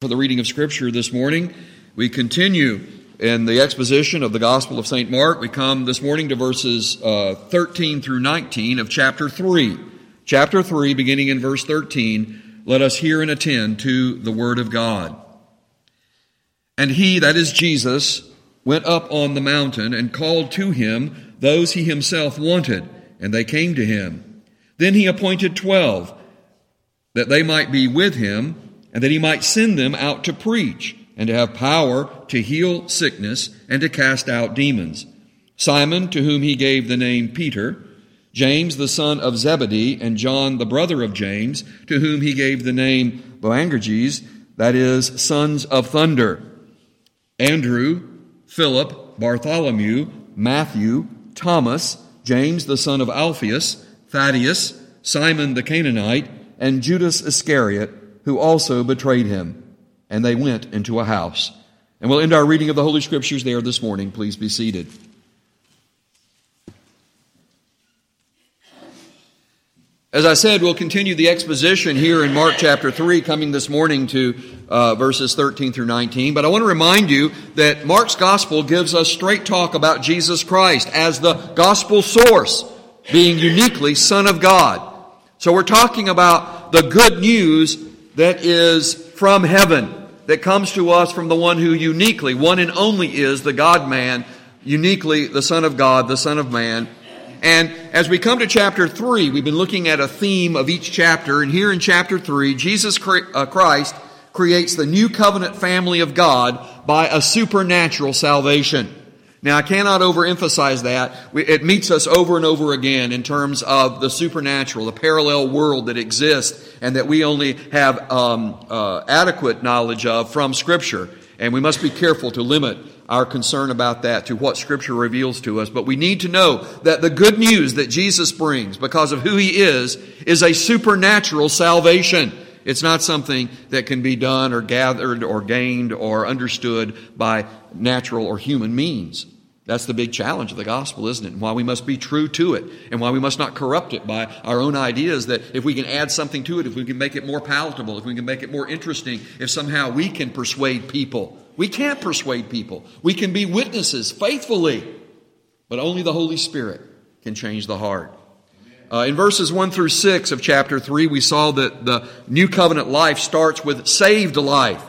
For the reading of Scripture this morning, we continue in the exposition of the Gospel of St. Mark. We come this morning to verses uh, 13 through 19 of chapter 3. Chapter 3, beginning in verse 13, let us hear and attend to the Word of God. And he, that is Jesus, went up on the mountain and called to him those he himself wanted, and they came to him. Then he appointed twelve, that they might be with him and that he might send them out to preach and to have power to heal sickness and to cast out demons. Simon, to whom he gave the name Peter, James the son of Zebedee, and John the brother of James, to whom he gave the name Boanerges, that is, sons of thunder. Andrew, Philip, Bartholomew, Matthew, Thomas, James the son of Alphaeus, Thaddeus, Simon the Canaanite, and Judas Iscariot, who also betrayed him. And they went into a house. And we'll end our reading of the Holy Scriptures there this morning. Please be seated. As I said, we'll continue the exposition here in Mark chapter 3, coming this morning to uh, verses 13 through 19. But I want to remind you that Mark's gospel gives us straight talk about Jesus Christ as the gospel source, being uniquely Son of God. So we're talking about the good news that is from heaven, that comes to us from the one who uniquely, one and only is the God man, uniquely the Son of God, the Son of Man. And as we come to chapter 3, we've been looking at a theme of each chapter, and here in chapter 3, Jesus uh, Christ creates the new covenant family of God by a supernatural salvation. Now, I cannot overemphasize that. It meets us over and over again in terms of the supernatural, the parallel world that exists and that we only have um, uh, adequate knowledge of from Scripture. And we must be careful to limit our concern about that to what Scripture reveals to us. But we need to know that the good news that Jesus brings, because of who He is, is a supernatural salvation. It's not something that can be done or gathered or gained or understood by natural or human means. That's the big challenge of the gospel, isn't it? And why we must be true to it and why we must not corrupt it by our own ideas that if we can add something to it, if we can make it more palatable, if we can make it more interesting, if somehow we can persuade people. We can't persuade people. We can be witnesses faithfully, but only the Holy Spirit can change the heart. Uh, in verses 1 through 6 of chapter 3, we saw that the new covenant life starts with saved life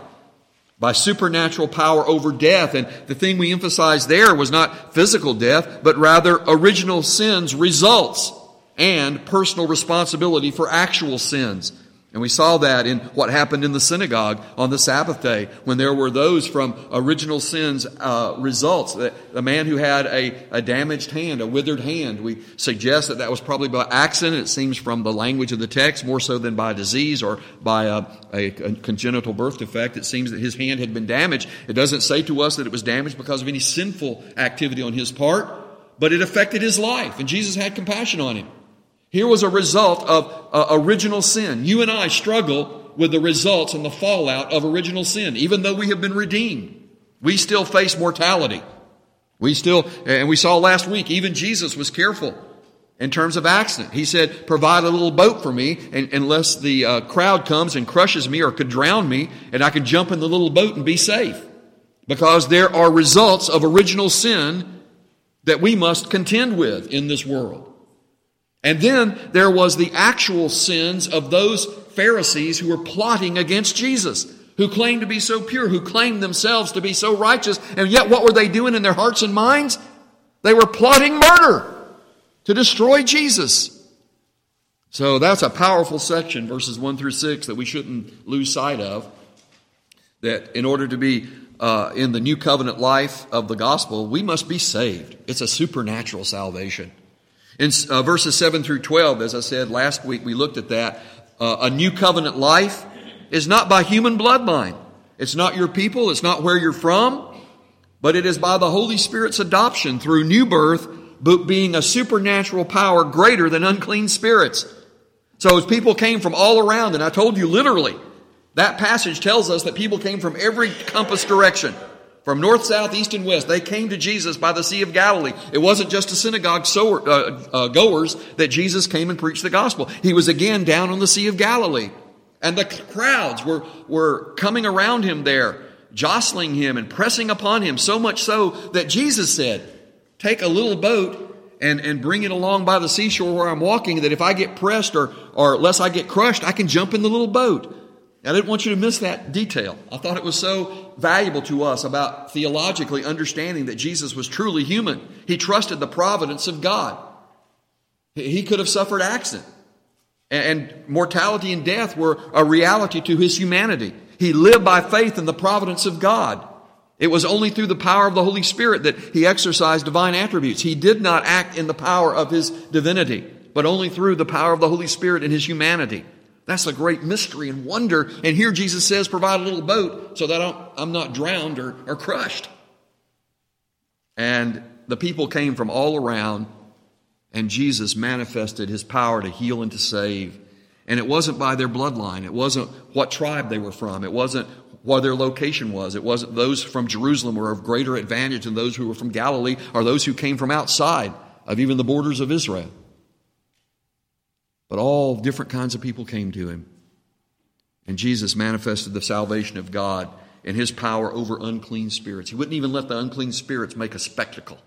by supernatural power over death. And the thing we emphasized there was not physical death, but rather original sin's results and personal responsibility for actual sins. And we saw that in what happened in the synagogue on the Sabbath day when there were those from original sin's uh, results. A man who had a, a damaged hand, a withered hand, we suggest that that was probably by accident. It seems from the language of the text more so than by disease or by a, a, a congenital birth defect. It seems that his hand had been damaged. It doesn't say to us that it was damaged because of any sinful activity on his part, but it affected his life, and Jesus had compassion on him. Here was a result of uh, original sin. You and I struggle with the results and the fallout of original sin. Even though we have been redeemed, we still face mortality. We still, and we saw last week, even Jesus was careful in terms of accident. He said, provide a little boat for me and, unless the uh, crowd comes and crushes me or could drown me and I can jump in the little boat and be safe. Because there are results of original sin that we must contend with in this world. And then there was the actual sins of those Pharisees who were plotting against Jesus, who claimed to be so pure, who claimed themselves to be so righteous, and yet what were they doing in their hearts and minds? They were plotting murder to destroy Jesus. So that's a powerful section, verses 1 through 6, that we shouldn't lose sight of. That in order to be uh, in the new covenant life of the gospel, we must be saved. It's a supernatural salvation. In uh, verses 7 through 12, as I said last week, we looked at that. Uh, a new covenant life is not by human bloodline. It's not your people. It's not where you're from. But it is by the Holy Spirit's adoption through new birth, but being a supernatural power greater than unclean spirits. So as people came from all around, and I told you literally, that passage tells us that people came from every compass direction. From north, south, east, and west, they came to Jesus by the Sea of Galilee. It wasn't just to synagogue sower, uh, uh, goers that Jesus came and preached the gospel. He was again down on the Sea of Galilee. And the crowds were, were coming around him there, jostling him and pressing upon him, so much so that Jesus said, Take a little boat and, and bring it along by the seashore where I'm walking, that if I get pressed or, or less I get crushed, I can jump in the little boat. I didn't want you to miss that detail. I thought it was so valuable to us about theologically understanding that Jesus was truly human. He trusted the providence of God. He could have suffered accident. And mortality and death were a reality to his humanity. He lived by faith in the providence of God. It was only through the power of the Holy Spirit that he exercised divine attributes. He did not act in the power of his divinity, but only through the power of the Holy Spirit in his humanity. That's a great mystery and wonder. And here Jesus says, provide a little boat so that I'm not drowned or, or crushed. And the people came from all around, and Jesus manifested his power to heal and to save. And it wasn't by their bloodline. It wasn't what tribe they were from. It wasn't what their location was. It wasn't those from Jerusalem were of greater advantage than those who were from Galilee or those who came from outside of even the borders of Israel. But all different kinds of people came to him. And Jesus manifested the salvation of God and his power over unclean spirits. He wouldn't even let the unclean spirits make a spectacle.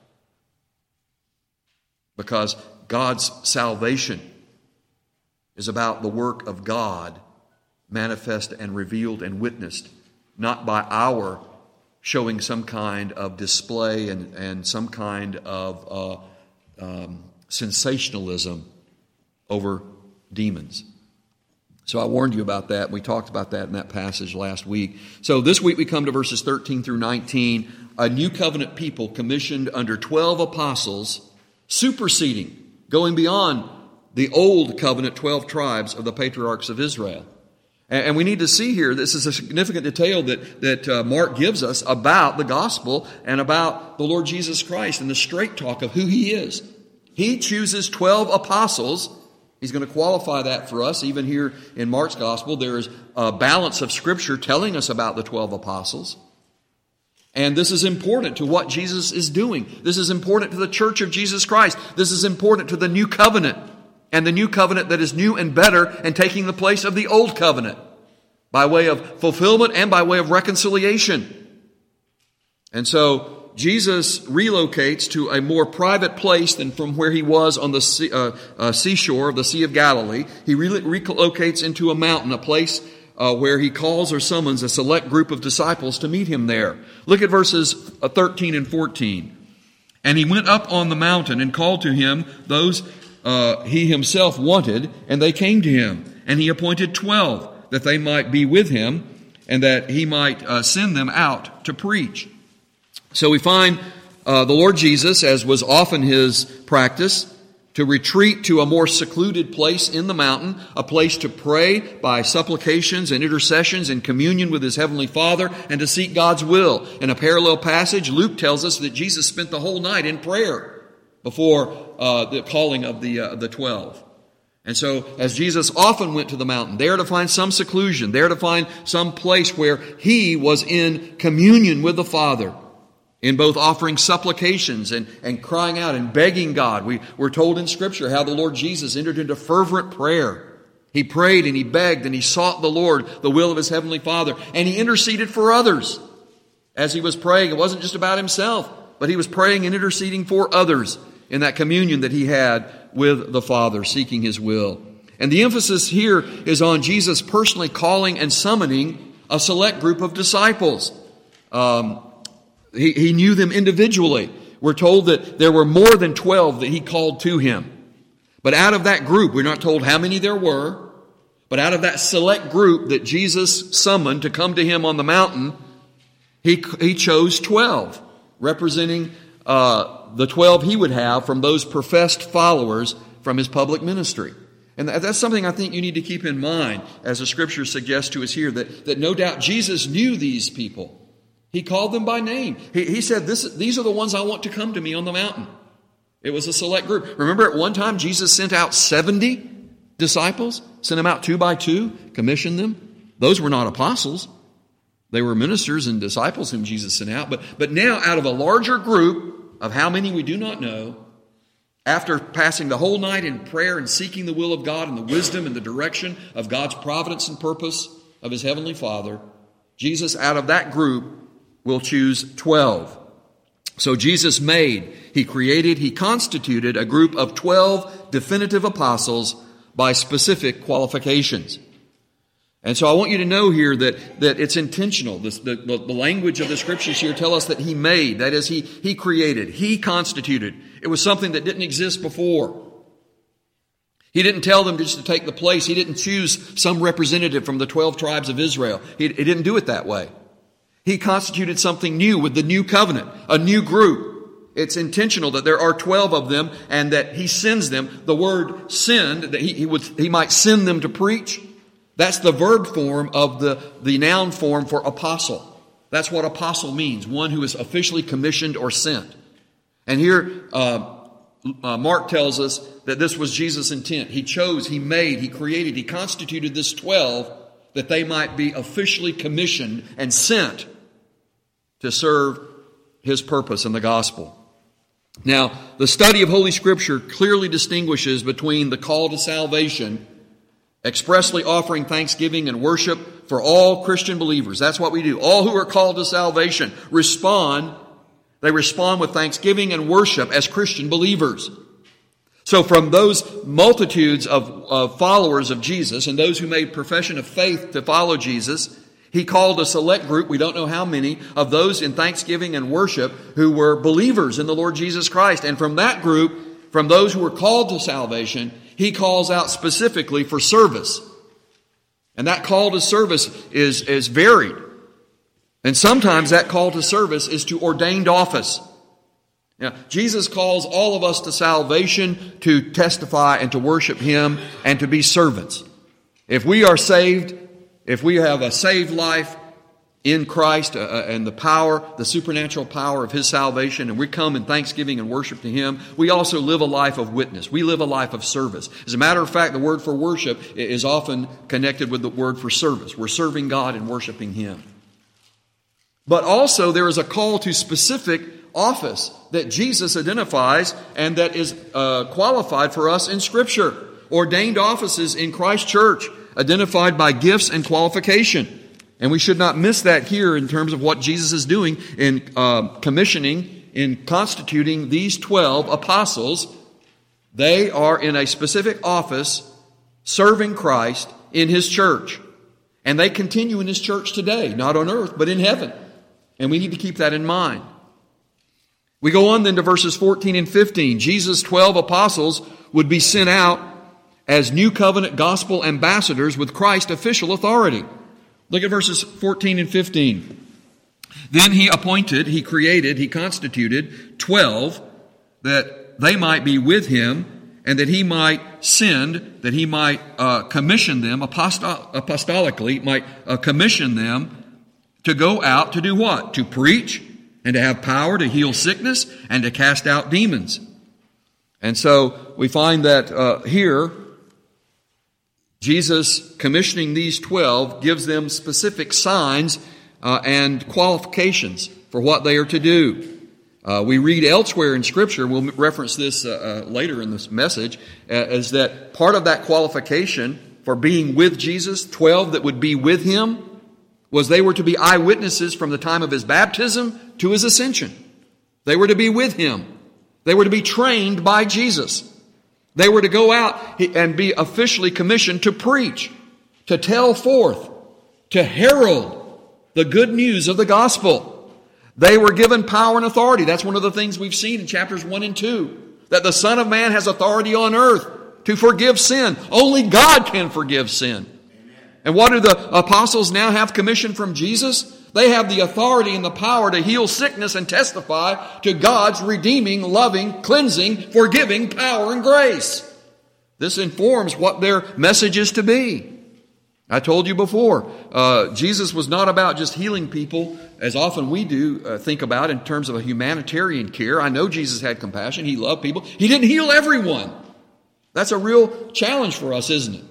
Because God's salvation is about the work of God manifest and revealed and witnessed, not by our showing some kind of display and, and some kind of uh, um, sensationalism over demons. So I warned you about that. We talked about that in that passage last week. So this week we come to verses 13 through 19. A new covenant people commissioned under 12 apostles, superseding, going beyond the old covenant 12 tribes of the patriarchs of Israel. And we need to see here, this is a significant detail that, that uh, Mark gives us about the gospel and about the Lord Jesus Christ and the straight talk of who he is. He chooses 12 apostles He's going to qualify that for us. Even here in Mark's gospel, there is a balance of scripture telling us about the 12 apostles. And this is important to what Jesus is doing. This is important to the church of Jesus Christ. This is important to the new covenant and the new covenant that is new and better and taking the place of the old covenant by way of fulfillment and by way of reconciliation. And so Jesus relocates to a more private place than from where he was on the sea, uh, uh, seashore of the Sea of Galilee. He re- relocates into a mountain, a place uh, where he calls or summons a select group of disciples to meet him there. Look at verses uh, 13 and 14. And he went up on the mountain and called to him those uh, he himself wanted, and they came to him. And he appointed twelve that they might be with him, and that he might uh, send them out to preach so we find uh, the Lord Jesus, as was often his practice, to retreat to a more secluded place in the mountain, a place to pray by supplications and intercessions and communion with his heavenly Father, and to seek God's will. In a parallel passage, Luke tells us that Jesus spent the whole night in prayer before uh, the calling of the uh, the twelve. And so, as Jesus often went to the mountain, there to find some seclusion, there to find some place where he was in communion with the Father, in both offering supplications and, and crying out and begging God. We, we're told in Scripture how the Lord Jesus entered into fervent prayer. He prayed and he begged and he sought the Lord, the will of his heavenly Father, and he interceded for others. As he was praying, it wasn't just about himself, but he was praying and interceding for others in that communion that he had with the Father, seeking his will. And the emphasis here is on Jesus personally calling and summoning a select group of disciples. Um, he, he knew them individually. We're told that there were more than 12 that he called to him. But out of that group, we're not told how many there were, but out of that select group that Jesus summoned to come to him on the mountain, he, he chose 12, representing uh, the 12 he would have from those professed followers from his public ministry. And that's something I think you need to keep in mind as the scripture suggests to us here that, that no doubt Jesus knew these people. He called them by name. He, he said, These are the ones I want to come to me on the mountain. It was a select group. Remember, at one time, Jesus sent out 70 disciples, sent them out two by two, commissioned them. Those were not apostles. They were ministers and disciples whom Jesus sent out. But, but now, out of a larger group of how many we do not know, After passing the whole night in prayer and seeking the will of God and the wisdom and the direction of God's providence and purpose of his heavenly Father, Jesus out of that group will choose 12. So Jesus made, he created, he constituted a group of 12 definitive apostles by specific qualifications. And so I want you to know here that, that it's intentional. the, the, the language of the scriptures here tell us that he made, that is, he, he created, he constituted. It was something that didn't exist before. He didn't tell them just to take the place. He didn't choose some representative from the 12 tribes of Israel. He, he didn't do it that way. He constituted something new with the new covenant, a new group. It's intentional that there are 12 of them and that he sends them. The word send, that he, he would, he might send them to preach. That's the verb form of the, the noun form for apostle. That's what apostle means, one who is officially commissioned or sent. And here, uh, uh, Mark tells us that this was Jesus' intent. He chose, he made, he created, he constituted this 12 that they might be officially commissioned and sent to serve his purpose in the gospel. Now, the study of Holy Scripture clearly distinguishes between the call to salvation, expressly offering thanksgiving and worship for all Christian believers. That's what we do. All who are called to salvation respond. They respond with thanksgiving and worship as Christian believers. So from those multitudes of, of followers of Jesus and those who made profession of faith to follow Jesus, he called a select group, we don't know how many, of those in thanksgiving and worship who were believers in the Lord Jesus Christ. And from that group, from those who were called to salvation, he calls out specifically for service. And that call to service is, is varied. And sometimes that call to service is to ordained office. Now, Jesus calls all of us to salvation to testify and to worship Him and to be servants. If we are saved, if we have a saved life in Christ uh, uh, and the power, the supernatural power of His salvation, and we come in thanksgiving and worship to Him, we also live a life of witness. We live a life of service. As a matter of fact, the word for worship is often connected with the word for service. We're serving God and worshiping Him. But also, there is a call to specific office that Jesus identifies and that is uh, qualified for us in Scripture. Ordained offices in Christ Church identified by gifts and qualification. And we should not miss that here in terms of what Jesus is doing in uh, commissioning, in constituting these 12 apostles. They are in a specific office serving Christ in His church. And they continue in His church today, not on earth, but in heaven. And we need to keep that in mind. We go on then to verses 14 and 15. Jesus' 12 apostles would be sent out as new covenant gospel ambassadors with Christ's official authority. Look at verses 14 and 15. Then he appointed, he created, he constituted 12 that they might be with him and that he might send, that he might uh, commission them, apostol- apostolically, might uh, commission them to go out to do what? To preach and to have power to heal sickness and to cast out demons. And so we find that uh, here Jesus, commissioning these 12, gives them specific signs uh, and qualifications for what they are to do. Uh, we read elsewhere in Scripture, we'll reference this uh, uh later in this message, uh, is that part of that qualification for being with Jesus, 12 that would be with him, was they were to be eyewitnesses from the time of his baptism to his ascension. They were to be with him. They were to be trained by Jesus. They were to go out and be officially commissioned to preach, to tell forth, to herald the good news of the gospel. They were given power and authority. That's one of the things we've seen in chapters 1 and 2. That the Son of Man has authority on earth to forgive sin. Only God can forgive sin. And what do the apostles now have commissioned from Jesus? They have the authority and the power to heal sickness and testify to God's redeeming, loving, cleansing, forgiving power and grace. This informs what their message is to be. I told you before, uh, Jesus was not about just healing people, as often we do uh, think about in terms of a humanitarian care. I know Jesus had compassion. He loved people. He didn't heal everyone. That's a real challenge for us, isn't it?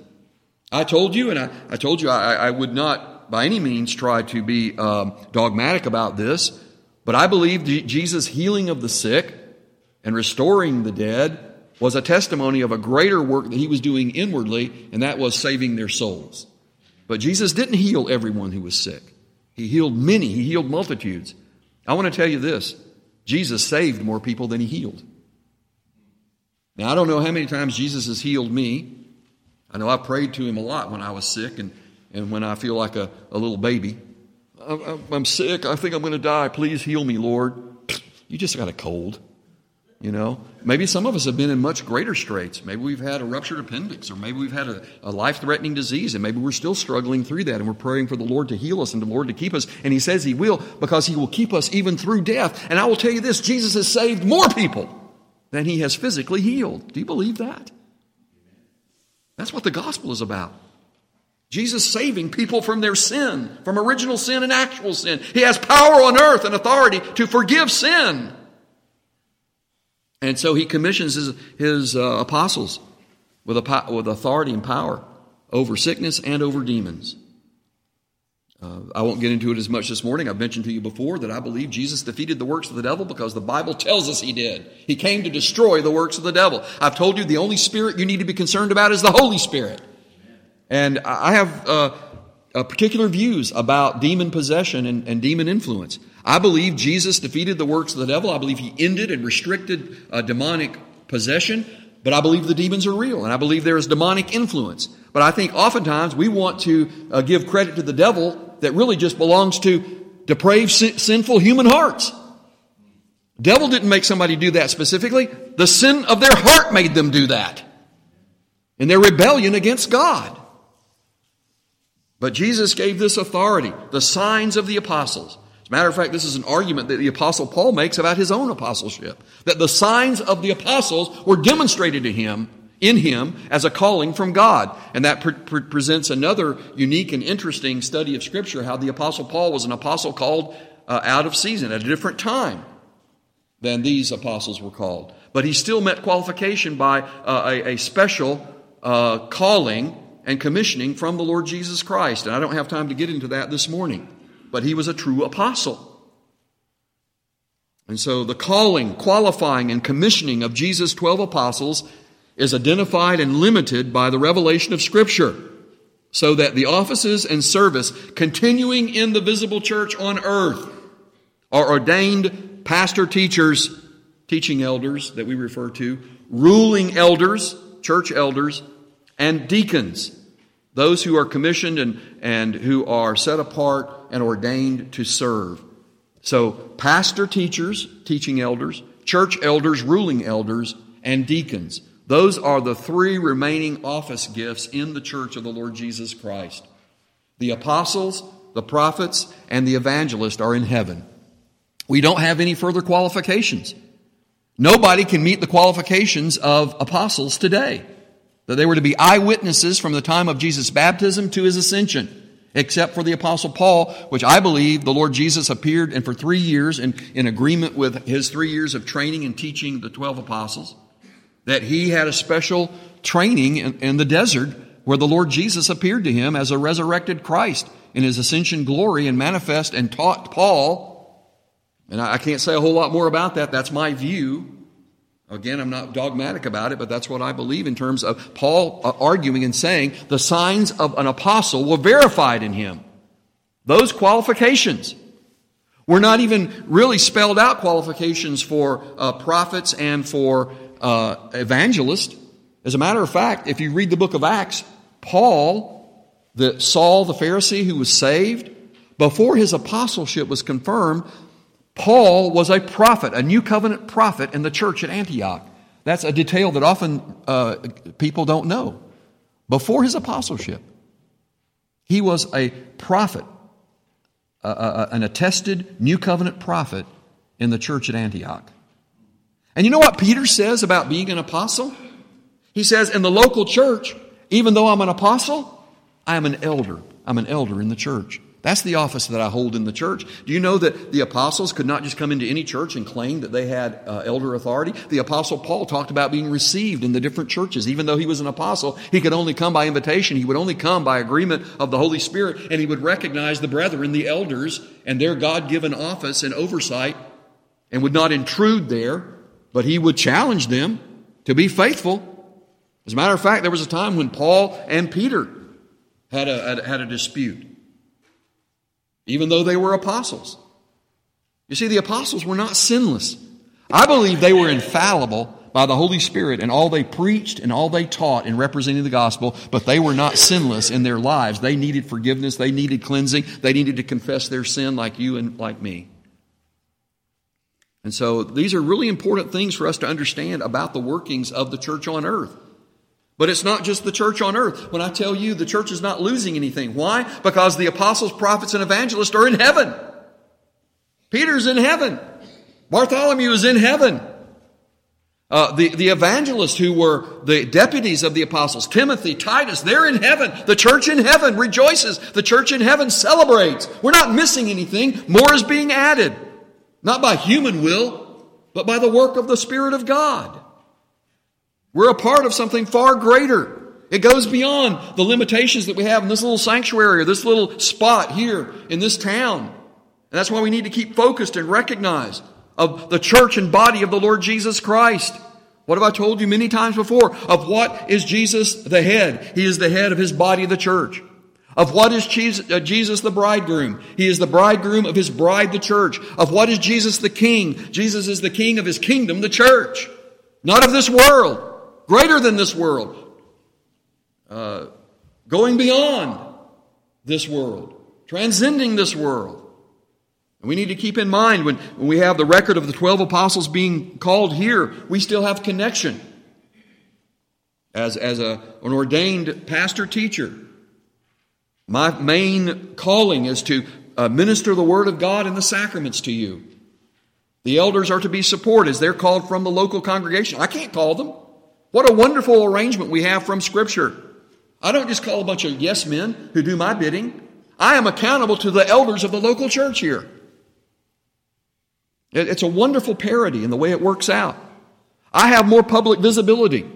I told you, and I, I told you I, I, would not by any means try to be um, dogmatic about this, but I believe Jesus' healing of the sick and restoring the dead was a testimony of a greater work that he was doing inwardly, and that was saving their souls. But Jesus didn't heal everyone who was sick. He healed many, he healed multitudes. I want to tell you this Jesus saved more people than he healed. Now, I don't know how many times Jesus has healed me. I know I prayed to him a lot when I was sick and, and when I feel like a, a little baby. I'm, sick. I think I'm going to die. Please heal me, Lord. You just got a cold. You know, maybe some of us have been in much greater straits. Maybe we've had a ruptured appendix, or maybe we've had a, a life threatening disease, and maybe we're still struggling through that, and we're praying for the Lord to heal us and the Lord to keep us. And He says He will because He will keep us even through death. And I will tell you this Jesus has saved more people than He has physically healed. Do you believe that? That's what the gospel is about. Jesus saving people from their sin, from original sin and actual sin. He has power on earth and authority to forgive sin. And so he commissions his, his uh, apostles with, a, with authority and power over sickness and over demons. Uh, I won't get into it as much this morning. I've mentioned to you before that I believe Jesus defeated the works of the devil because the Bible tells us he did. He came to destroy the works of the devil. I've told you the only spirit you need to be concerned about is the Holy Spirit. And I have uh, uh, particular views about demon possession and, and demon influence. I believe Jesus defeated the works of the devil. I believe he ended and restricted uh, demonic possession. But I believe the demons are real, and I believe there is demonic influence. But I think oftentimes we want to uh, give credit to the devil that really just belongs to depraved, sin- sinful human hearts. Devil didn't make somebody do that specifically. The sin of their heart made them do that. In their rebellion against God. But Jesus gave this authority, the signs of the apostles. As a matter of fact, this is an argument that the Apostle Paul makes about his own apostleship. That the signs of the apostles were demonstrated to him, in him, as a calling from God. And that pre- pre- presents another unique and interesting study of Scripture, how the Apostle Paul was an apostle called uh, out of season at a different time than these apostles were called. But he still met qualification by uh, a, a, special uh, calling and commissioning from the Lord Jesus Christ. And I don't have time to get into that this morning but he was a true apostle. And so the calling, qualifying, and commissioning of Jesus' 12 apostles is identified and limited by the revelation of Scripture, so that the offices and service continuing in the visible church on earth are ordained pastor teachers, teaching elders that we refer to, ruling elders, church elders, and deacons those who are commissioned and, and who are set apart and ordained to serve. So, pastor teachers, teaching elders, church elders, ruling elders, and deacons. Those are the three remaining office gifts in the church of the Lord Jesus Christ. The apostles, the prophets, and the evangelist are in heaven. We don't have any further qualifications. Nobody can meet the qualifications of apostles today that they were to be eyewitnesses from the time of Jesus' baptism to his ascension, except for the apostle Paul, which I believe the Lord Jesus appeared and for three years in, in agreement with his three years of training and teaching the 12 apostles, that he had a special training in, in the desert where the Lord Jesus appeared to him as a resurrected Christ in his ascension glory and manifest and taught Paul. And I, I can't say a whole lot more about that. That's my view. Again, I'm not dogmatic about it, but that's what I believe in terms of Paul uh, arguing and saying the signs of an apostle were verified in him. Those qualifications were not even really spelled out qualifications for uh, prophets and for uh, evangelists. As a matter of fact, if you read the book of Acts, Paul, the Saul the Pharisee who was saved, before his apostleship was confirmed, Paul was a prophet, a new covenant prophet in the church at Antioch. That's a detail that often uh, people don't know. Before his apostleship, he was a prophet, an attested new covenant prophet in the church at Antioch. And you know what Peter says about being an apostle? He says, in the local church, even though I'm an apostle, I am an elder. I'm an elder in the church. That's the office that I hold in the church. Do you know that the apostles could not just come into any church and claim that they had uh, elder authority? The apostle Paul talked about being received in the different churches. Even though he was an apostle, he could only come by invitation. He would only come by agreement of the Holy Spirit, and he would recognize the brethren, the elders, and their God given office and oversight, and would not intrude there, but he would challenge them to be faithful. As a matter of fact, there was a time when Paul and Peter had a, had a, had a dispute, even though they were apostles. You see, the apostles were not sinless. I believe they were infallible by the Holy Spirit and all they preached and all they taught in representing the gospel, but they were not sinless in their lives. They needed forgiveness, they needed cleansing, they needed to confess their sin like you and like me. And so these are really important things for us to understand about the workings of the church on earth. But it's not just the church on earth. When I tell you the church is not losing anything. Why? Because the apostles, prophets, and evangelists are in heaven. Peter's in heaven. Bartholomew is in heaven. Uh, the, the evangelists who were the deputies of the apostles, Timothy, Titus, they're in heaven. The church in heaven rejoices. The church in heaven celebrates. We're not missing anything. More is being added. Not by human will, but by the work of the Spirit of God. We're a part of something far greater. It goes beyond the limitations that we have in this little sanctuary or this little spot here in this town. And that's why we need to keep focused and recognize of the church and body of the Lord Jesus Christ. What have I told you many times before? Of what is Jesus the head? He is the head of his body, the church. Of what is uh, Jesus the bridegroom? He is the bridegroom of his bride, the church. Of what is Jesus the king? Jesus is the king of his kingdom, the church. Not of this world greater than this world, uh, going beyond this world, transcending this world. And we need to keep in mind when, when we have the record of the 12 apostles being called here, we still have connection. As, as a, an ordained pastor teacher, my main calling is to uh, minister the Word of God and the sacraments to you. The elders are to be supported as they're called from the local congregation. I can't call them. What a wonderful arrangement we have from Scripture. I don't just call a bunch of yes men who do my bidding. I am accountable to the elders of the local church here. It's a wonderful parity in the way it works out. I have more public visibility.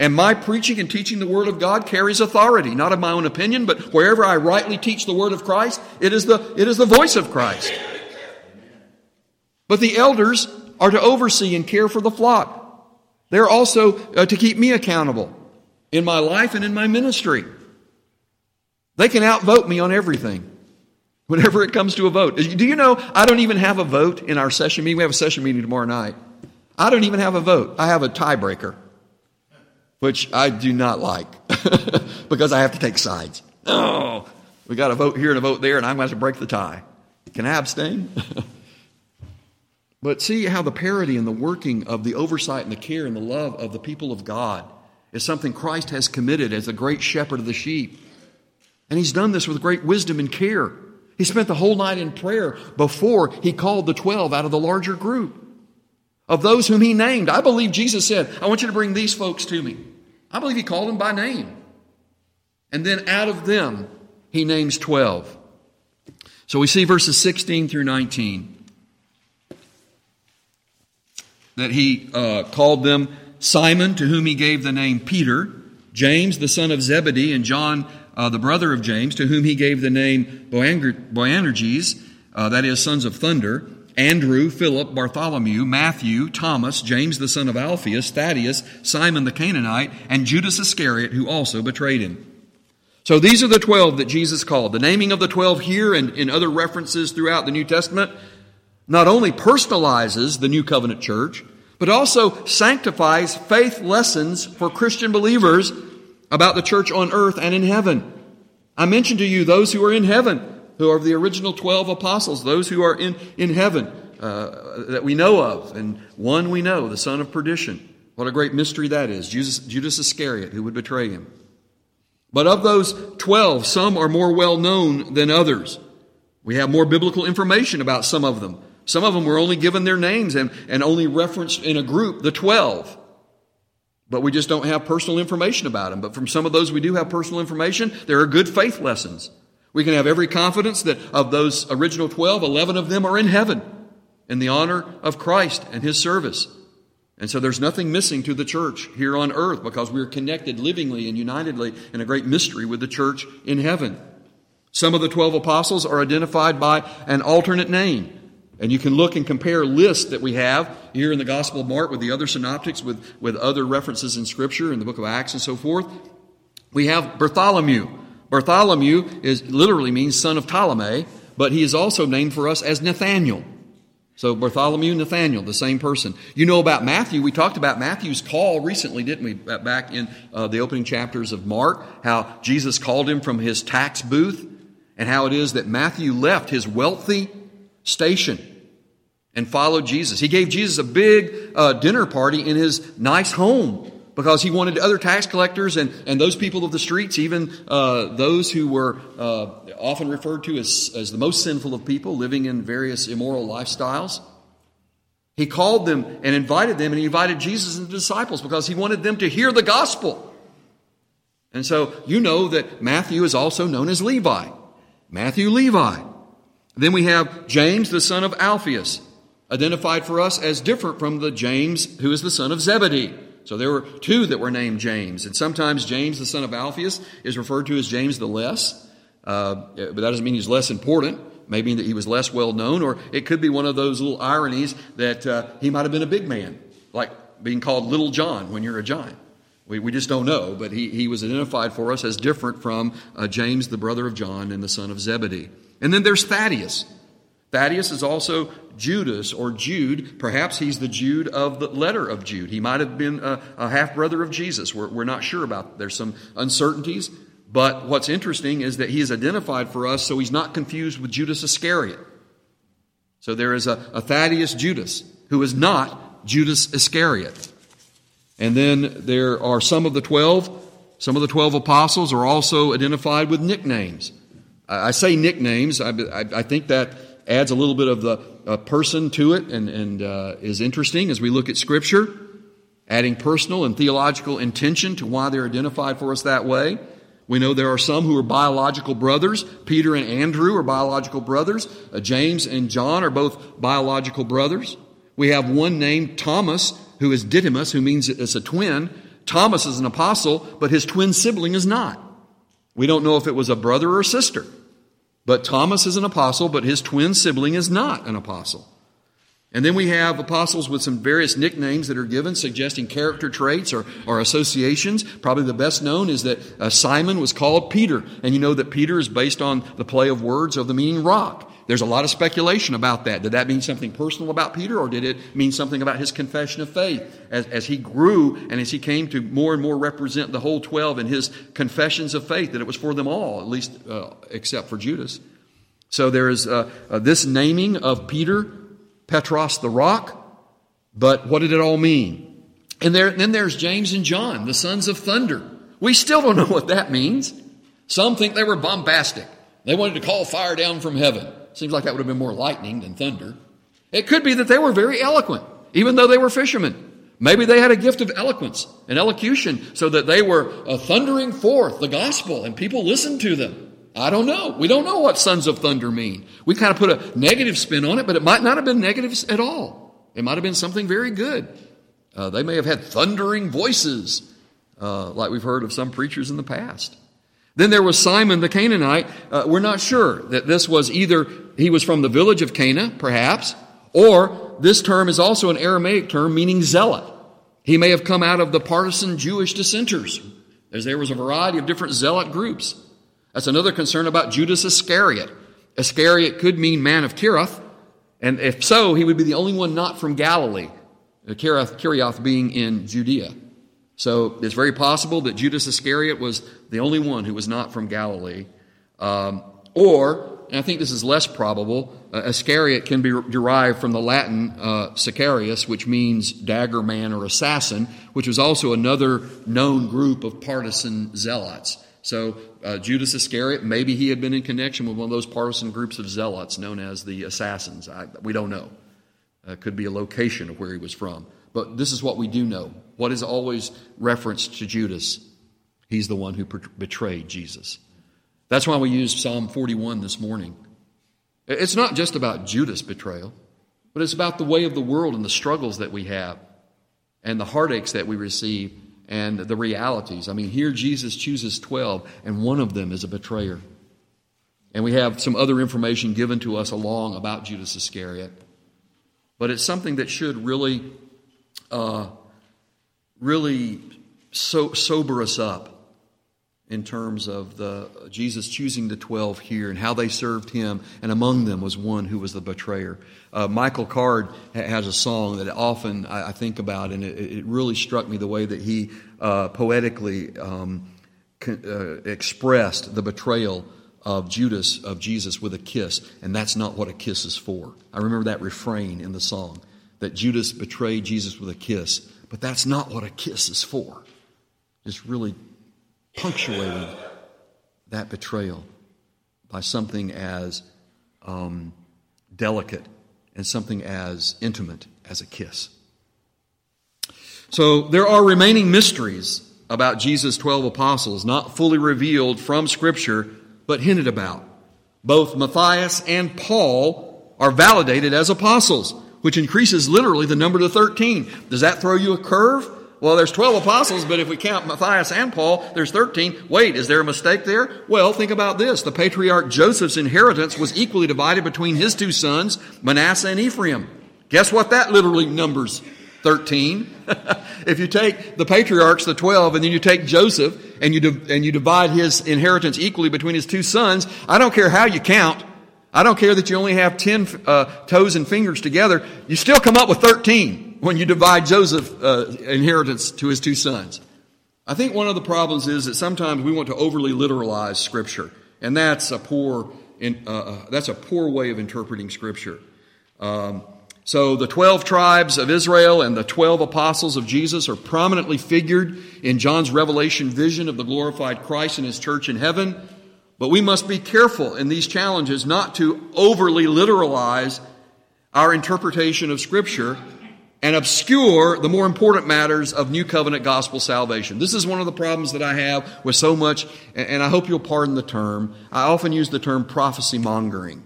And my preaching and teaching the Word of God carries authority, not of my own opinion, but wherever I rightly teach the Word of Christ, it is the, it is the voice of Christ. But the elders are to oversee and care for the flock. They're also uh, to keep me accountable in my life and in my ministry. They can outvote me on everything whenever it comes to a vote. Do you know I don't even have a vote in our session meeting? We have a session meeting tomorrow night. I don't even have a vote. I have a tiebreaker, which I do not like because I have to take sides. Oh, we got a vote here and a vote there, and I'm going to to break the tie. Can I abstain? But see how the parity and the working of the oversight and the care and the love of the people of God is something Christ has committed as the great shepherd of the sheep. And he's done this with great wisdom and care. He spent the whole night in prayer before he called the 12 out of the larger group. Of those whom he named, I believe Jesus said, I want you to bring these folks to me. I believe he called them by name. And then out of them, he names 12. So we see verses 16 through 19 that he uh, called them Simon, to whom he gave the name Peter, James, the son of Zebedee, and John, uh, the brother of James, to whom he gave the name Boanerges, uh, that is, sons of thunder, Andrew, Philip, Bartholomew, Matthew, Thomas, James the son of Alphaeus, Thaddeus, Simon the Canaanite, and Judas Iscariot, who also betrayed him. So these are the twelve that Jesus called. The naming of the twelve here and in other references throughout the New Testament not only personalizes the new covenant church, but also sanctifies faith lessons for Christian believers about the church on earth and in heaven. I mentioned to you those who are in heaven, who are the original 12 apostles, those who are in, in heaven uh, that we know of. And one we know, the son of perdition. What a great mystery that is. Judas, Judas Iscariot, who would betray him. But of those 12, some are more well known than others. We have more biblical information about some of them. Some of them were only given their names and, and only referenced in a group, the 12. But we just don't have personal information about them. But from some of those we do have personal information, there are good faith lessons. We can have every confidence that of those original 12, 11 of them are in heaven in the honor of Christ and His service. And so there's nothing missing to the church here on earth because we're connected livingly and unitedly in a great mystery with the church in heaven. Some of the 12 apostles are identified by an alternate name. And you can look and compare lists that we have here in the Gospel of Mark with the other synoptics, with, with other references in Scripture, in the book of Acts and so forth. We have Bartholomew. Bartholomew is literally means son of Ptolemy, but he is also named for us as Nathaniel. So Bartholomew, and Nathaniel, the same person. You know about Matthew. We talked about Matthew's call recently, didn't we? Back in uh, the opening chapters of Mark, how Jesus called him from his tax booth, and how it is that Matthew left his wealthy station and followed Jesus. He gave Jesus a big uh, dinner party in his nice home because he wanted other tax collectors and, and those people of the streets, even uh, those who were uh, often referred to as, as the most sinful of people, living in various immoral lifestyles. He called them and invited them, and he invited Jesus and the disciples because he wanted them to hear the gospel. And so you know that Matthew is also known as Levi. Matthew Levi. Then we have James, the son of Alphaeus, identified for us as different from the James who is the son of Zebedee. So there were two that were named James. And sometimes James, the son of Alphaeus, is referred to as James the Less. Uh, but that doesn't mean he's less important. Maybe that he was less well known, or it could be one of those little ironies that uh, he might have been a big man, like being called Little John when you're a giant. We, we just don't know, but he, he was identified for us as different from uh, James, the brother of John and the son of Zebedee. And then there's Thaddeus. Thaddeus is also Judas or Jude. Perhaps he's the Jude of the letter of Jude. He might have been a, a half brother of Jesus. We're, we're not sure about. There's some uncertainties. But what's interesting is that he is identified for us so he's not confused with Judas Iscariot. So there is a, a Thaddeus Judas who is not Judas Iscariot. And then there are some of the twelve. Some of the twelve apostles are also identified with nicknames. I, I say nicknames. I, I, I think that adds a little bit of the uh, person to it and, and uh, is interesting as we look at Scripture, adding personal and theological intention to why they're identified for us that way. We know there are some who are biological brothers. Peter and Andrew are biological brothers. Uh, James and John are both biological brothers. We have one named Thomas, who is Didymus, who means it's a twin. Thomas is an apostle, but his twin sibling is not. We don't know if it was a brother or sister. But Thomas is an apostle, but his twin sibling is not an apostle. And then we have apostles with some various nicknames that are given, suggesting character traits or, or associations. Probably the best known is that uh, Simon was called Peter. And you know that Peter is based on the play of words of the meaning rock. There's a lot of speculation about that. Did that mean something personal about Peter, or did it mean something about his confession of faith? As, as he grew and as he came to more and more represent the whole 12 in his confessions of faith, that it was for them all, at least uh, except for Judas. So there is uh, uh, this naming of Peter, Petros the rock, but what did it all mean? And there, then there's James and John, the sons of thunder. We still don't know what that means. Some think they were bombastic. They wanted to call fire down from heaven. Seems like that would have been more lightning than thunder. It could be that they were very eloquent, even though they were fishermen. Maybe they had a gift of eloquence and elocution so that they were uh, thundering forth the gospel and people listened to them. I don't know. We don't know what sons of thunder mean. We kind of put a negative spin on it, but it might not have been negative at all. It might have been something very good. Uh, they may have had thundering voices, uh, like we've heard of some preachers in the past. Then there was Simon the Canaanite. Uh, we're not sure that this was either he was from the village of Cana, perhaps, or this term is also an Aramaic term meaning zealot. He may have come out of the partisan Jewish dissenters, as there was a variety of different zealot groups. That's another concern about Judas Iscariot. Iscariot could mean man of Kerioth, and if so, he would be the only one not from Galilee, Kerioth, Kerioth being in Judea. So it's very possible that Judas Iscariot was the only one who was not from Galilee. Um, or, and I think this is less probable, uh, Iscariot can be derived from the Latin uh, Sicarius, which means dagger man or assassin, which was also another known group of partisan zealots. So uh, Judas Iscariot, maybe he had been in connection with one of those partisan groups of zealots known as the assassins. I, we don't know. Uh, could be a location of where he was from. But this is what we do know. What is always referenced to Judas? He's the one who betrayed Jesus. That's why we used Psalm 41 this morning. It's not just about Judas' betrayal, but it's about the way of the world and the struggles that we have and the heartaches that we receive and the realities. I mean, here Jesus chooses 12, and one of them is a betrayer. And we have some other information given to us along about Judas Iscariot. but it's something that should really, uh, really so, sober us up in terms of the Jesus choosing the 12 here and how they served him, and among them was one who was the betrayer. Uh, Michael Card has a song that often I, I think about, and it, it, really struck me the way that he uh, poetically um, con, uh, expressed the betrayal of Judas of Jesus with a kiss, and that's not what a kiss is for. I remember that refrain in the song that Judas betrayed Jesus with a kiss, but that's not what a kiss is for. Just really punctuating that betrayal by something as um, delicate and something as intimate as a kiss. So there are remaining mysteries about Jesus' 12 apostles, not fully revealed from Scripture, but hinted about. Both Matthias and Paul are validated as apostles, which increases literally the number to 13. Does that throw you a curve? Well, there's 12 apostles, but if we count Matthias and Paul, there's 13. Wait, is there a mistake there? Well, think about this. The patriarch Joseph's inheritance was equally divided between his two sons, Manasseh and Ephraim. Guess what that literally numbers? 13. if you take the patriarchs, the 12, and then you take Joseph and you, and you divide his inheritance equally between his two sons, I don't care how you count. I don't care that you only have 10 uh, toes and fingers together. You still come up with 13 when you divide Joseph's uh, inheritance to his two sons. I think one of the problems is that sometimes we want to overly literalize Scripture, and that's a poor, in, uh, uh that's a poor way of interpreting Scripture. Um, so the 12 tribes of Israel and the 12 apostles of Jesus are prominently figured in John's revelation vision of the glorified Christ and his church in heaven. But we must be careful in these challenges not to overly literalize our interpretation of Scripture and obscure the more important matters of New Covenant gospel salvation. This is one of the problems that I have with so much, and I hope you'll pardon the term. I often use the term prophecy mongering.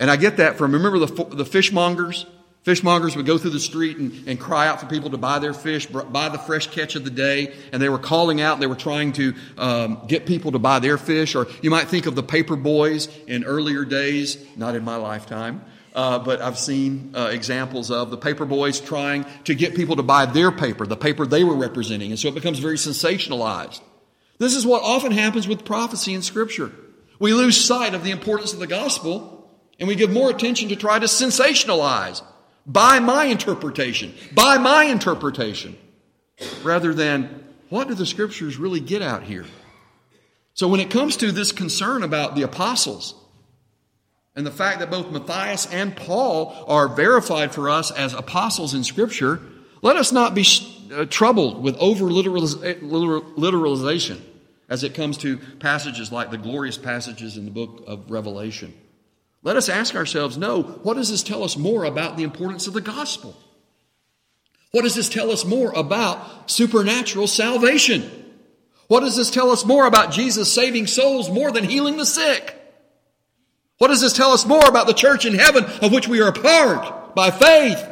And I get that from, remember the, the fishmongers? Fishmongers would go through the street and, and cry out for people to buy their fish, buy the fresh catch of the day, and they were calling out, they were trying to um, get people to buy their fish. Or you might think of the paper boys in earlier days, not in my lifetime, uh, but I've seen uh, examples of the paper boys trying to get people to buy their paper, the paper they were representing. And so it becomes very sensationalized. This is what often happens with prophecy in Scripture. We lose sight of the importance of the gospel and we give more attention to try to sensationalize by my interpretation, by my interpretation, rather than what do the Scriptures really get out here? So when it comes to this concern about the apostles, and the fact that both Matthias and Paul are verified for us as apostles in Scripture, let us not be uh, troubled with over literalization as it comes to passages like the glorious passages in the book of Revelation. Let us ask ourselves no, what does this tell us more about the importance of the gospel? What does this tell us more about supernatural salvation? What does this tell us more about Jesus saving souls more than healing the sick? What does this tell us more about the church in heaven of which we are a part by faith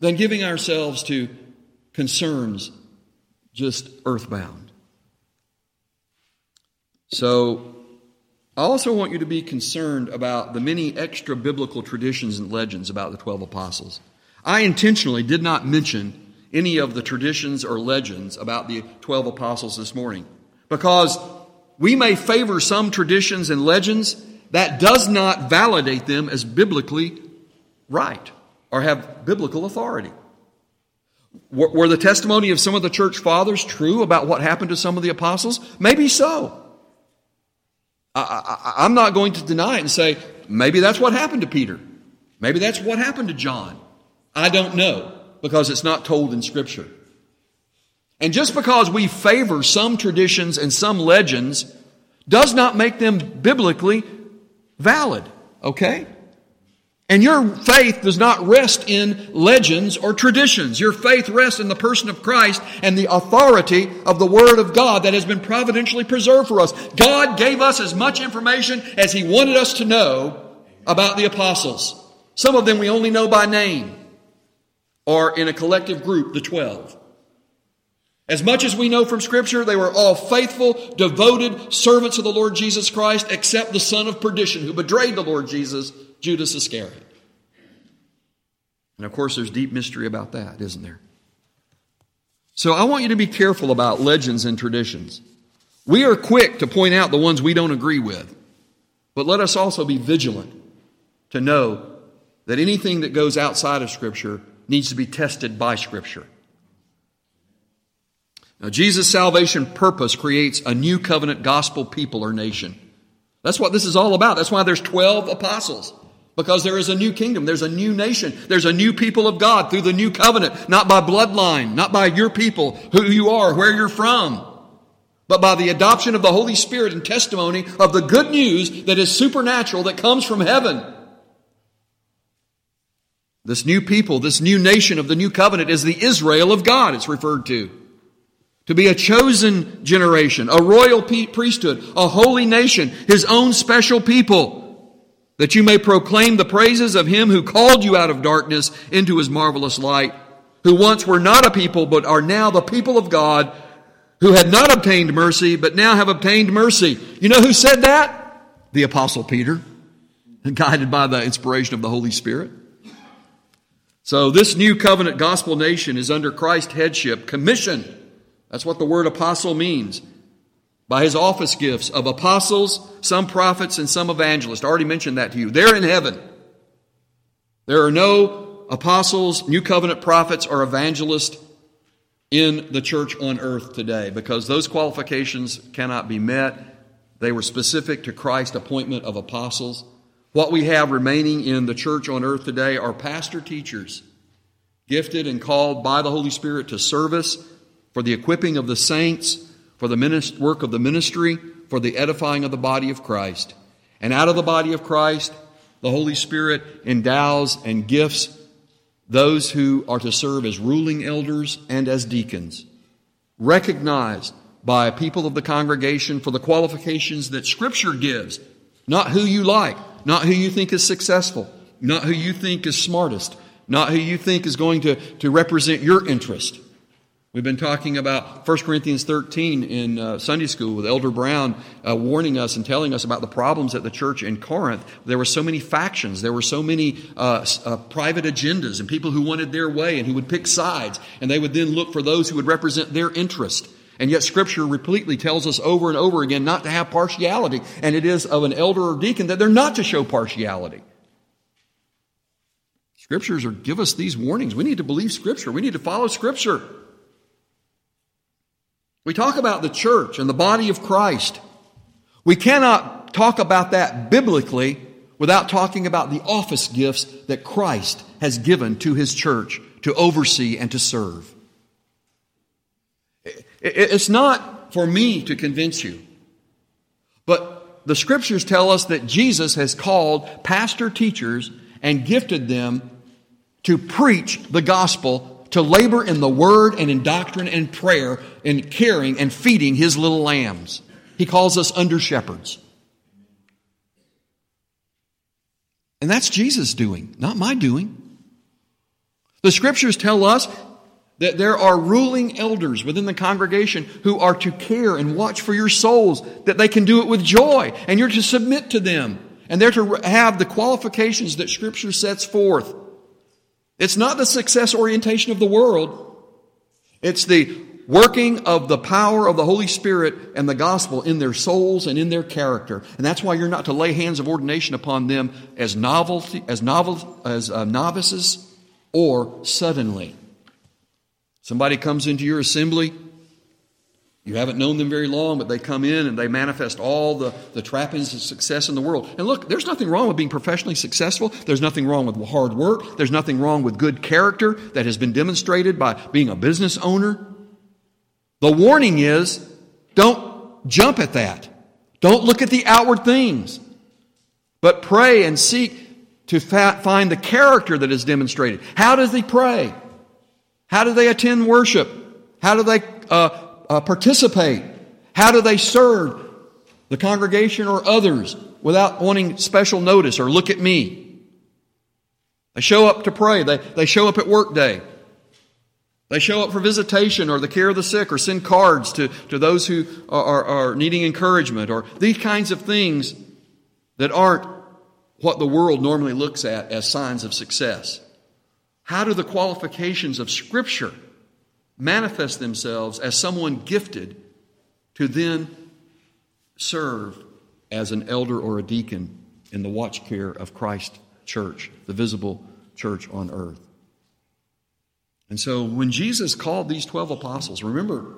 than giving ourselves to concerns just earthbound? So, I also want you to be concerned about the many extra biblical traditions and legends about the 12 apostles. I intentionally did not mention any of the traditions or legends about the 12 apostles this morning because we may favor some traditions and legends that does not validate them as biblically right or have biblical authority. Were the testimony of some of the church fathers true about what happened to some of the apostles? Maybe so. I, am not going to deny it and say, maybe that's what happened to Peter. Maybe that's what happened to John. I don't know because it's not told in Scripture. And just because we favor some traditions and some legends does not make them biblically valid. Okay? And your faith does not rest in legends or traditions. Your faith rests in the person of Christ and the authority of the Word of God that has been providentially preserved for us. God gave us as much information as He wanted us to know about the apostles. Some of them we only know by name or in a collective group, the twelve. As much as we know from Scripture, they were all faithful, devoted servants of the Lord Jesus Christ, except the son of perdition who betrayed the Lord Jesus, Judas Iscariot. And of course, there's deep mystery about that, isn't there? So I want you to be careful about legends and traditions. We are quick to point out the ones we don't agree with, but let us also be vigilant to know that anything that goes outside of Scripture needs to be tested by Scripture. Now, Jesus' salvation purpose creates a new covenant gospel people or nation. That's what this is all about. That's why there's 12 apostles. Because there is a new kingdom. There's a new nation. There's a new people of God through the new covenant. Not by bloodline, not by your people, who you are, where you're from, but by the adoption of the Holy Spirit and testimony of the good news that is supernatural that comes from heaven. This new people, this new nation of the new covenant is the Israel of God, it's referred to. To be a chosen generation, a royal priesthood, a holy nation, his own special people that you may proclaim the praises of him who called you out of darkness into his marvelous light, who once were not a people, but are now the people of God, who had not obtained mercy, but now have obtained mercy. You know who said that? The Apostle Peter, guided by the inspiration of the Holy Spirit. So, this new covenant gospel nation is under Christ's headship, commissioned. That's what the word apostle means by his office gifts of apostles, some prophets, and some evangelists. I already mentioned that to you. They're in heaven. There are no apostles, new covenant prophets, or evangelists in the church on earth today because those qualifications cannot be met. They were specific to Christ's appointment of apostles. What we have remaining in the church on earth today are pastor teachers, gifted and called by the Holy Spirit to service for the equipping of the saints for the work of the ministry, for the edifying of the body of Christ. And out of the body of Christ, the Holy Spirit endows and gifts those who are to serve as ruling elders and as deacons, recognized by people of the congregation for the qualifications that Scripture gives, not who you like, not who you think is successful, not who you think is smartest, not who you think is going to, to represent your interest, We've been talking about 1 Corinthians 13 in uh, Sunday school with Elder Brown uh, warning us and telling us about the problems at the church in Corinth. There were so many factions, there were so many uh, uh, private agendas, and people who wanted their way and who would pick sides, and they would then look for those who would represent their interest. And yet, Scripture repeatedly tells us over and over again not to have partiality, and it is of an elder or deacon that they're not to show partiality. Scriptures are give us these warnings. We need to believe Scripture. We need to follow Scripture. We talk about the church and the body of Christ. We cannot talk about that biblically without talking about the office gifts that Christ has given to his church to oversee and to serve. It's not for me to convince you, but the scriptures tell us that Jesus has called pastor teachers and gifted them to preach the gospel to labor in the word and in doctrine and prayer and caring and feeding his little lambs. He calls us under shepherds. And that's Jesus' doing, not my doing. The scriptures tell us that there are ruling elders within the congregation who are to care and watch for your souls, that they can do it with joy, and you're to submit to them, and they're to have the qualifications that scripture sets forth. It's not the success orientation of the world. It's the working of the power of the Holy Spirit and the gospel in their souls and in their character. And that's why you're not to lay hands of ordination upon them as novelty, as novel, as uh, novices or suddenly. Somebody comes into your assembly you haven't known them very long, but they come in and they manifest all the, the trappings of success in the world. And look, there's nothing wrong with being professionally successful. There's nothing wrong with hard work. There's nothing wrong with good character that has been demonstrated by being a business owner. The warning is don't jump at that. Don't look at the outward things, but pray and seek to find the character that is demonstrated. How does he pray? How do they attend worship? How do they uh, uh, participate? How do they serve the congregation or others without wanting special notice or look at me? They show up to pray. They, they show up at work day. They show up for visitation or the care of the sick or send cards to, to those who are, are, are needing encouragement or these kinds of things that aren't what the world normally looks at as signs of success. How do the qualifications of Scripture manifest themselves as someone gifted to then serve as an elder or a deacon in the watch care of Christ church, the visible church on earth? And so when Jesus called these 12 apostles, remember,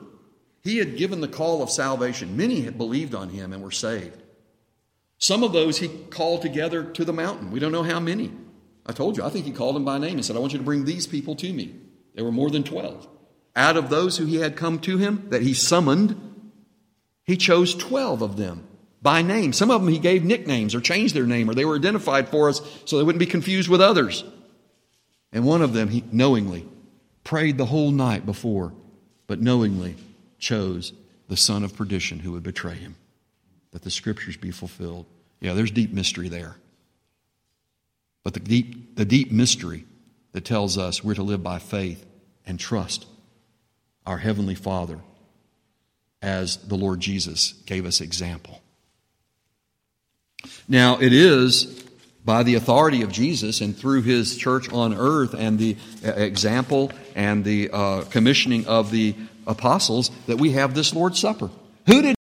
he had given the call of salvation. Many had believed on him and were saved. Some of those he called together to the mountain. We don't know how many. I told you, I think he called them by name and said, I want you to bring these people to me. There were more than 12. Out of those who he had come to him, that he summoned, he chose 12 of them by name. Some of them he gave nicknames or changed their name or they were identified for us so they wouldn't be confused with others. And one of them he knowingly prayed the whole night before, but knowingly chose the son of perdition who would betray him, that the scriptures be fulfilled. Yeah, there's deep mystery there. But the deep, the deep mystery that tells us we're to live by faith and trust our Heavenly Father as the Lord Jesus gave us example. Now, it is by the authority of Jesus and through his church on earth and the uh, example and the uh, commissioning of the apostles that we have this Lord's Supper. Who did